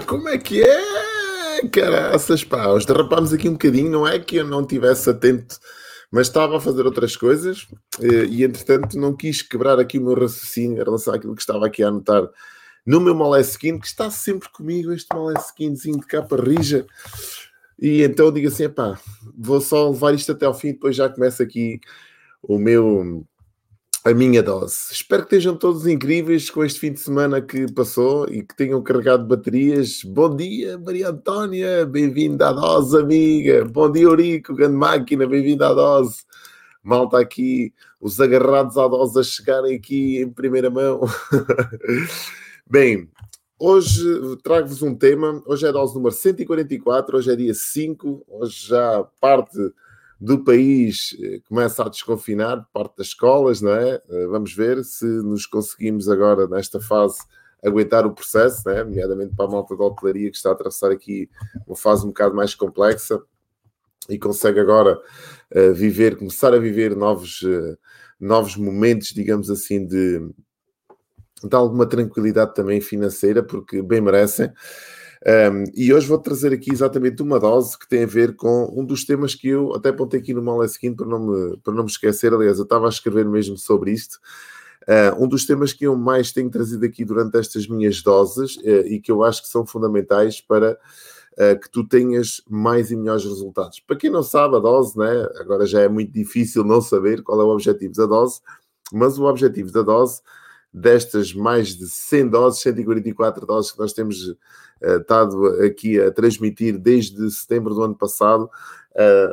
Como é que é? Caraças, pá! Os derrapámos aqui um bocadinho, não é que eu não estivesse atento, mas estava a fazer outras coisas e, entretanto, não quis quebrar aqui o meu raciocínio em relação àquilo que estava aqui a anotar no meu Moleskine, que está sempre comigo, este Moleskinezinho de capa rija. E então digo assim, pá, vou só levar isto até ao fim, depois já começa aqui o meu a minha dose. Espero que estejam todos incríveis com este fim de semana que passou e que tenham carregado baterias. Bom dia, Maria Antónia, bem-vinda à dose, amiga. Bom dia, Eurico, grande máquina, bem-vinda à dose. Malta aqui, os agarrados à dose a chegarem aqui em primeira mão. Bem, hoje trago-vos um tema. Hoje é a dose número 144, hoje é dia 5, hoje já parte do país eh, começa a desconfinar, parte das escolas, não é? Eh, vamos ver se nos conseguimos agora, nesta fase, aguentar o processo, né? nomeadamente para a malta da hotelaria que está a atravessar aqui uma fase um bocado mais complexa e consegue agora uh, viver, começar a viver novos, novos momentos, digamos assim, de, de alguma tranquilidade também financeira, porque bem merecem. Um, e hoje vou trazer aqui exatamente uma dose que tem a ver com um dos temas que eu até apontei aqui no Moleskine para não me, para não me esquecer. Aliás, eu estava a escrever mesmo sobre isto. Uh, um dos temas que eu mais tenho trazido aqui durante estas minhas doses uh, e que eu acho que são fundamentais para uh, que tu tenhas mais e melhores resultados. Para quem não sabe, a dose, né, agora já é muito difícil não saber qual é o objetivo da dose, mas o objetivo da dose destas mais de 100 doses, 144 doses que nós temos uh, estado aqui a transmitir desde setembro do ano passado,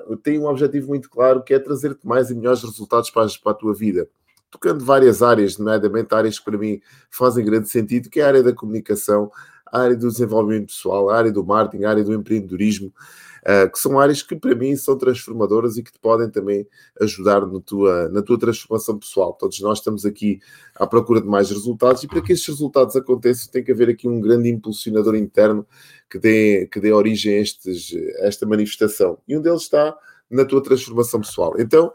uh, tem um objetivo muito claro que é trazer-te mais e melhores resultados para, para a tua vida. Tocando várias áreas, nomeadamente áreas que para mim fazem grande sentido, que é a área da comunicação, a área do desenvolvimento pessoal, a área do marketing, a área do empreendedorismo, uh, que são áreas que para mim são transformadoras e que te podem também ajudar no tua, na tua transformação pessoal. Todos nós estamos aqui à procura de mais resultados e para que estes resultados aconteçam tem que haver aqui um grande impulsionador interno que dê, que dê origem a, estes, a esta manifestação. E um deles está na tua transformação pessoal. Então,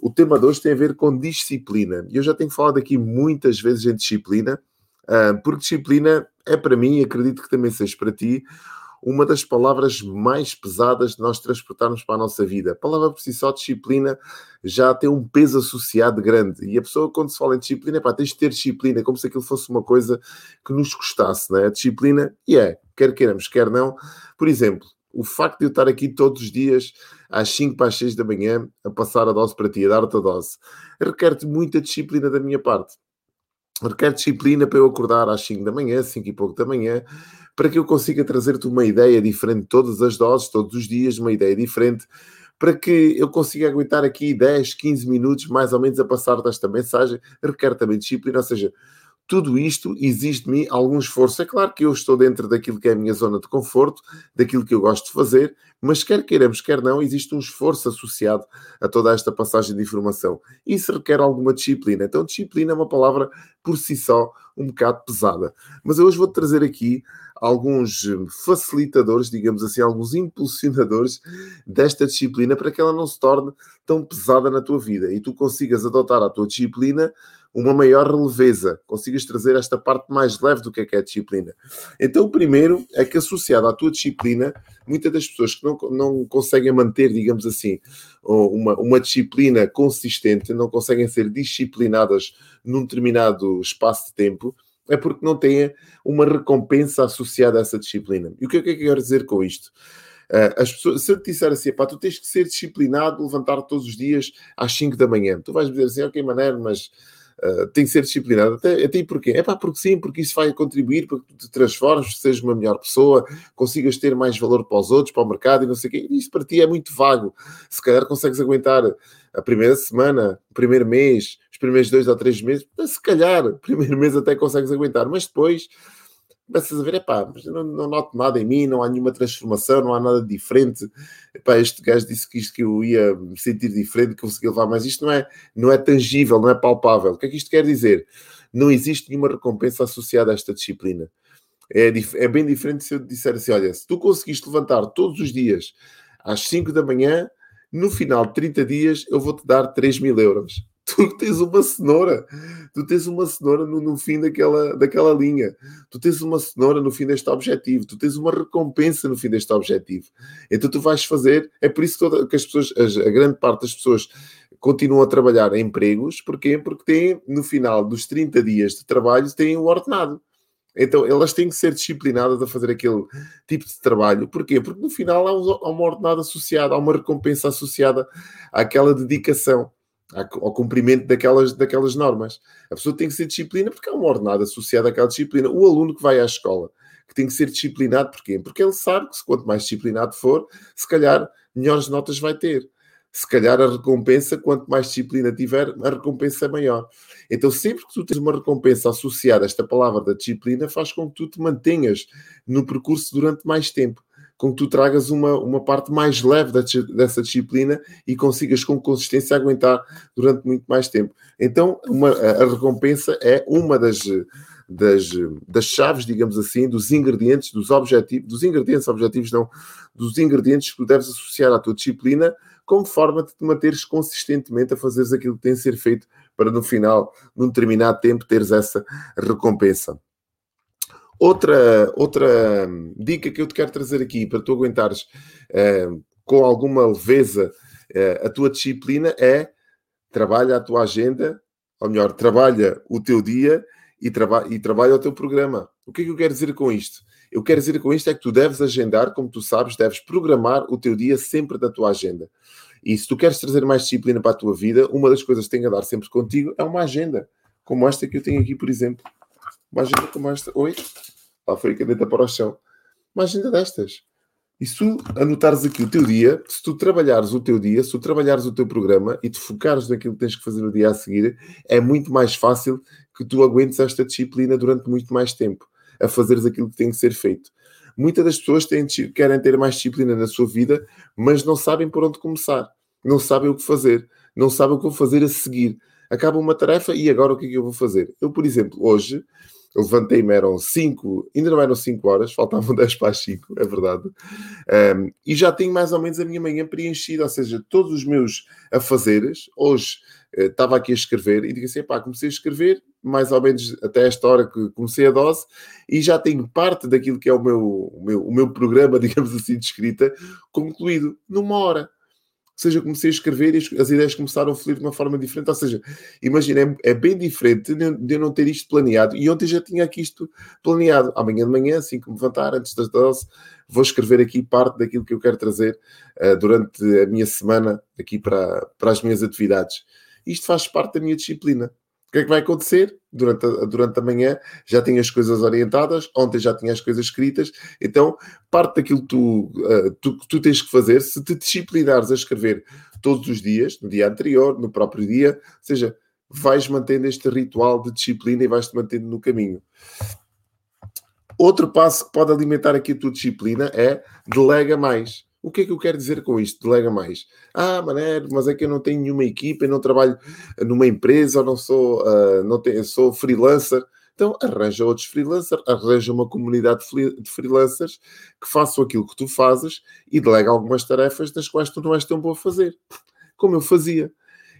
o tema de hoje tem a ver com disciplina. E eu já tenho falado aqui muitas vezes em disciplina, ah, porque disciplina é para mim, e acredito que também seja para ti, uma das palavras mais pesadas de nós transportarmos para a nossa vida. A palavra por si só, disciplina, já tem um peso associado grande. E a pessoa, quando se fala em disciplina, pá, tens de ter disciplina, como se aquilo fosse uma coisa que nos custasse, não é? A disciplina, e é, quer queiramos, quer não. Por exemplo, o facto de eu estar aqui todos os dias às 5 para as 6 da manhã a passar a dose para ti, a dar-te a dose, requer-te muita disciplina da minha parte requer disciplina para eu acordar às 5 da manhã, 5 e pouco da manhã, para que eu consiga trazer-te uma ideia diferente todas as doses, todos os dias, uma ideia diferente, para que eu consiga aguentar aqui 10, 15 minutos mais ou menos a passar desta mensagem, requer também disciplina, ou seja, tudo isto exige de mim algum esforço. É claro que eu estou dentro daquilo que é a minha zona de conforto, daquilo que eu gosto de fazer, mas quer queiramos, quer não, existe um esforço associado a toda esta passagem de informação. Isso requer alguma disciplina. Então, disciplina é uma palavra por si só um bocado pesada. Mas eu hoje vou trazer aqui alguns facilitadores, digamos assim, alguns impulsionadores desta disciplina para que ela não se torne tão pesada na tua vida e tu consigas adotar a tua disciplina uma maior leveza, consigas trazer esta parte mais leve do que é, que é a disciplina. Então, o primeiro é que, associado à tua disciplina, muitas das pessoas que não, não conseguem manter, digamos assim, uma, uma disciplina consistente, não conseguem ser disciplinadas num determinado espaço de tempo, é porque não têm uma recompensa associada a essa disciplina. E o que é que eu quero dizer com isto? Uh, as pessoas, se eu te disser assim, pá, tu tens que ser disciplinado, levantar todos os dias às 5 da manhã, tu vais dizer assim, ok, maneiro, mas Uh, tem que ser disciplinado. Até, até porquê? É pá, porque sim, porque isso vai contribuir para que tu te transformes, sejas uma melhor pessoa, consigas ter mais valor para os outros, para o mercado e não sei o quê. Isso para ti é muito vago. Se calhar consegues aguentar a primeira semana, o primeiro mês, os primeiros dois ou três meses, se calhar, primeiro mês até consegues aguentar, mas depois começas a ver, epá, mas não, não noto nada em mim, não há nenhuma transformação, não há nada diferente. Epá, este gajo disse que isto que eu ia me sentir diferente, que eu conseguia levar, mas isto não é, não é tangível, não é palpável. O que é que isto quer dizer? Não existe nenhuma recompensa associada a esta disciplina. É, é bem diferente se eu disser assim: olha, se tu conseguiste levantar todos os dias às 5 da manhã, no final de 30 dias eu vou-te dar 3 mil euros. Tu tens uma cenoura, tu tens uma cenoura no, no, fim daquela, daquela linha, tu tens uma cenoura no fim deste objetivo, tu tens uma recompensa no fim deste objetivo. Então tu vais fazer, é por isso que, toda, que as pessoas, a, a grande parte das pessoas continuam a trabalhar em empregos, porquê? Porque têm, no final dos 30 dias de trabalho, têm o ordenado. Então elas têm que ser disciplinadas a fazer aquele tipo de trabalho. Porquê? Porque no final há uma ordenada associada, há uma recompensa associada àquela dedicação, ao cumprimento daquelas, daquelas normas. A pessoa tem que ser disciplinada porque há uma ordenada associada àquela disciplina. O aluno que vai à escola, que tem que ser disciplinado, porquê? Porque ele sabe que quanto mais disciplinado for, se calhar melhores notas vai ter se calhar a recompensa, quanto mais disciplina tiver, a recompensa é maior. Então, sempre que tu tens uma recompensa associada a esta palavra da disciplina, faz com que tu te mantenhas no percurso durante mais tempo, com que tu tragas uma, uma parte mais leve dessa disciplina e consigas com consistência aguentar durante muito mais tempo. Então, uma, a recompensa é uma das, das, das chaves, digamos assim, dos ingredientes, dos objetivos, dos ingredientes objetivos, não, dos ingredientes que tu deves associar à tua disciplina como forma de te manteres consistentemente a fazeres aquilo que tem de ser feito para no final, num determinado tempo, teres essa recompensa. Outra, outra dica que eu te quero trazer aqui para tu aguentares uh, com alguma leveza uh, a tua disciplina é trabalha a tua agenda, ou melhor, trabalha o teu dia e, traba e trabalha o teu programa. O que é que eu quero dizer com isto? Eu quero dizer com isto é que tu deves agendar, como tu sabes, deves programar o teu dia sempre da tua agenda. E se tu queres trazer mais disciplina para a tua vida, uma das coisas que tem a dar sempre contigo é uma agenda, como esta que eu tenho aqui, por exemplo. Uma agenda como esta. Oi? Lá foi a caneta para o chão. Uma agenda destas. E se tu anotares aqui o teu dia, se tu trabalhares o teu dia, se tu trabalhares o teu programa e te focares naquilo que tens que fazer no dia a seguir, é muito mais fácil que tu aguentes esta disciplina durante muito mais tempo a fazeres aquilo que tem que ser feito. Muitas das pessoas têm, querem ter mais disciplina na sua vida, mas não sabem por onde começar, não sabem o que fazer, não sabem o que vou fazer a seguir. Acaba uma tarefa e agora o que é que eu vou fazer? Eu, por exemplo, hoje levantei-me, eram 5, ainda não eram 5 horas, faltavam 10 para as 5, é verdade. Um, e já tenho mais ou menos a minha manhã preenchida, ou seja, todos os meus afazeres. Hoje uh, estava aqui a escrever e digo assim: pá, comecei a escrever, mais ou menos até esta hora que comecei a dose, e já tenho parte daquilo que é o meu, o meu, o meu programa, digamos assim, de escrita, concluído numa hora seja, comecei a escrever e as ideias começaram a fluir de uma forma diferente. Ou seja, imagina, é, é bem diferente de eu não ter isto planeado. E ontem já tinha aqui isto planeado. Amanhã de manhã, assim que me levantar, antes das 12, vou escrever aqui parte daquilo que eu quero trazer uh, durante a minha semana aqui para, para as minhas atividades. Isto faz parte da minha disciplina. O que é que vai acontecer? Durante a, durante a manhã já tenho as coisas orientadas, ontem já tinha as coisas escritas, então parte daquilo que tu, uh, tu, tu tens que fazer, se te disciplinares a escrever todos os dias, no dia anterior, no próprio dia, ou seja, vais mantendo este ritual de disciplina e vais-te mantendo no caminho. Outro passo que pode alimentar aqui a tua disciplina é delega mais. O que é que eu quero dizer com isto? Delega mais. Ah, mané, mas é que eu não tenho nenhuma equipa, eu não trabalho numa empresa, ou não sou, uh, não tenho, sou freelancer. Então arranja outros freelancers, arranja uma comunidade de freelancers que façam aquilo que tu fazes e delega algumas tarefas das quais tu não és tão bom a fazer. Como eu fazia.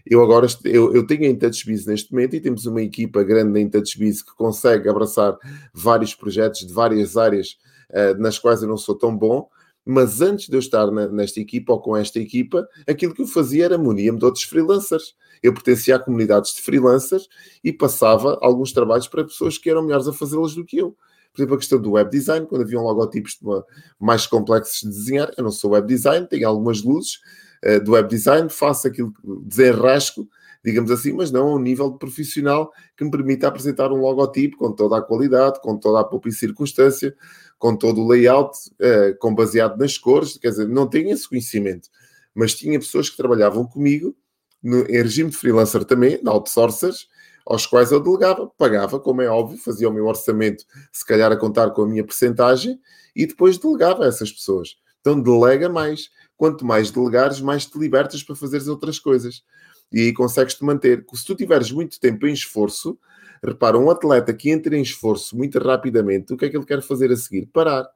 Eu agora eu, eu tenho a InTouchBiz neste momento e temos uma equipa grande na InTouchBiz que consegue abraçar vários projetos de várias áreas uh, nas quais eu não sou tão bom mas antes de eu estar na, nesta equipa ou com esta equipa, aquilo que eu fazia era munir-me de outros freelancers. Eu pertencia a comunidades de freelancers e passava alguns trabalhos para pessoas que eram melhores a fazê-los do que eu. Por exemplo, a questão do web design, quando haviam logotipos uma, mais complexos de desenhar, eu não sou web design, tenho algumas luzes uh, do web design, faço aquilo desenrasco, digamos assim, mas não a um nível profissional que me permita apresentar um logotipo com toda a qualidade, com toda a poupa circunstância, com todo o layout, uh, com baseado nas cores, quer dizer, não tenho esse conhecimento, mas tinha pessoas que trabalhavam comigo no, em regime de freelancer também, de outsourcers, aos quais eu delegava, pagava, como é óbvio, fazia o meu orçamento, se calhar a contar com a minha percentagem, e depois delegava a essas pessoas. Então delega mais. Quanto mais delegares, mais te libertas para fazeres outras coisas. E consegues-te manter. Se tu tiveres muito tempo em esforço, Repara, um atleta que entra em esforço muito rapidamente, o que é que ele quer fazer a seguir? Parar.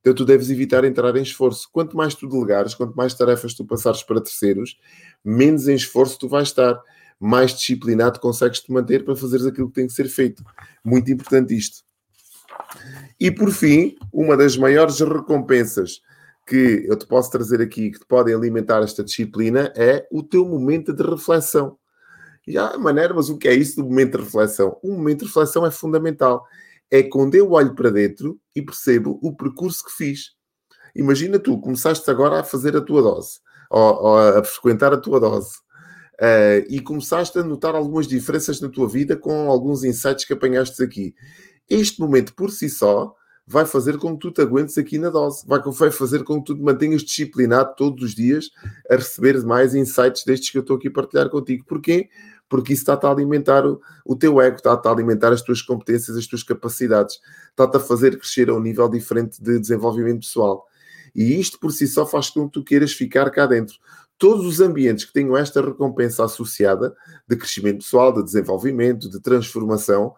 Então tu deves evitar entrar em esforço. Quanto mais tu delegares, quanto mais tarefas tu passares para terceiros, menos em esforço tu vais estar. mais disciplinado consegues te manter para fazeres aquilo que tem que ser feito. Muito importante isto. E por fim, uma das maiores recompensas que eu te posso trazer aqui, que te podem alimentar esta disciplina, é o teu momento de reflexão. Já, maneira, mas o que é isso do momento de reflexão? O momento de reflexão é fundamental. É quando eu olho para dentro e percebo o percurso que fiz. Imagina tu, começaste agora a fazer a tua dose, ou, ou a frequentar a tua dose, uh, e começaste a notar algumas diferenças na tua vida com alguns insights que apanhaste aqui. Este momento por si só vai fazer com que tu te aguentes aqui na dose, vai, fazer com que tu te mantenhas disciplinado todos os dias a receber mais insights destes que eu estou aqui a partilhar contigo. Porquê? Porque isso está-te a alimentar o, o teu ego, está-te a alimentar as tuas competências, as tuas capacidades, está-te a fazer crescer a um nível diferente de desenvolvimento pessoal. E isto por si só faz com que tu queiras ficar cá dentro. Todos os ambientes que tenham esta recompensa associada de crescimento pessoal, de desenvolvimento, de transformação,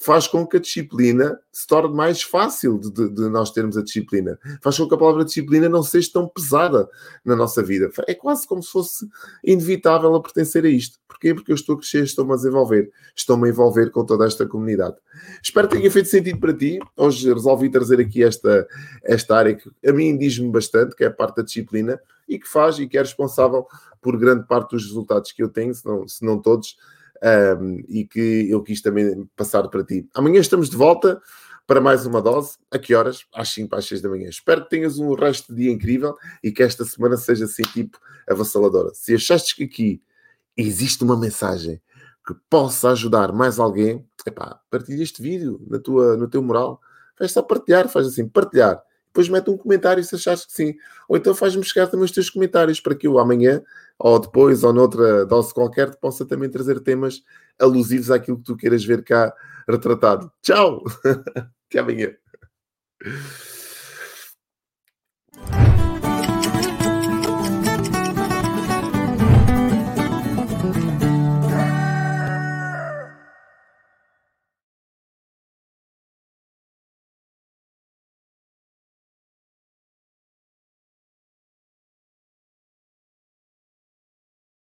faz com que a disciplina se torne mais fácil de, de, de, nós termos a disciplina. Faz com que a palavra disciplina não seja tão pesada na nossa vida. É quase como se fosse inevitável a pertencer a isto. Porquê? Porque eu estou a crescer, estou-me a desenvolver, estou-me a envolver com toda esta comunidade. Espero que tenha feito sentido para ti. Hoje resolvi trazer aqui esta, esta área que a mim diz-me bastante, que é a parte da disciplina, e que faz e que é responsável por grande parte dos resultados que eu tenho, se não, se não todos um, e que eu quis também passar para ti. Amanhã estamos de volta para mais uma dose. A que horas? Às 5 às 6 da manhã. Espero que tenhas um resto de dia incrível e que esta semana seja assim, tipo, avassaladora. Se achaste que aqui existe uma mensagem que possa ajudar mais alguém, epá, partilha este vídeo na tua, no teu moral. Faz só partilhar, faz assim, partilhar depois mete um comentário se achares que sim. Ou então faz-me chegar também os teus comentários para que eu amanhã, ou depois, ou noutra dose qualquer, te possa também trazer temas alusivos àquilo que tu queiras ver cá retratado. Tchau! Até amanhã.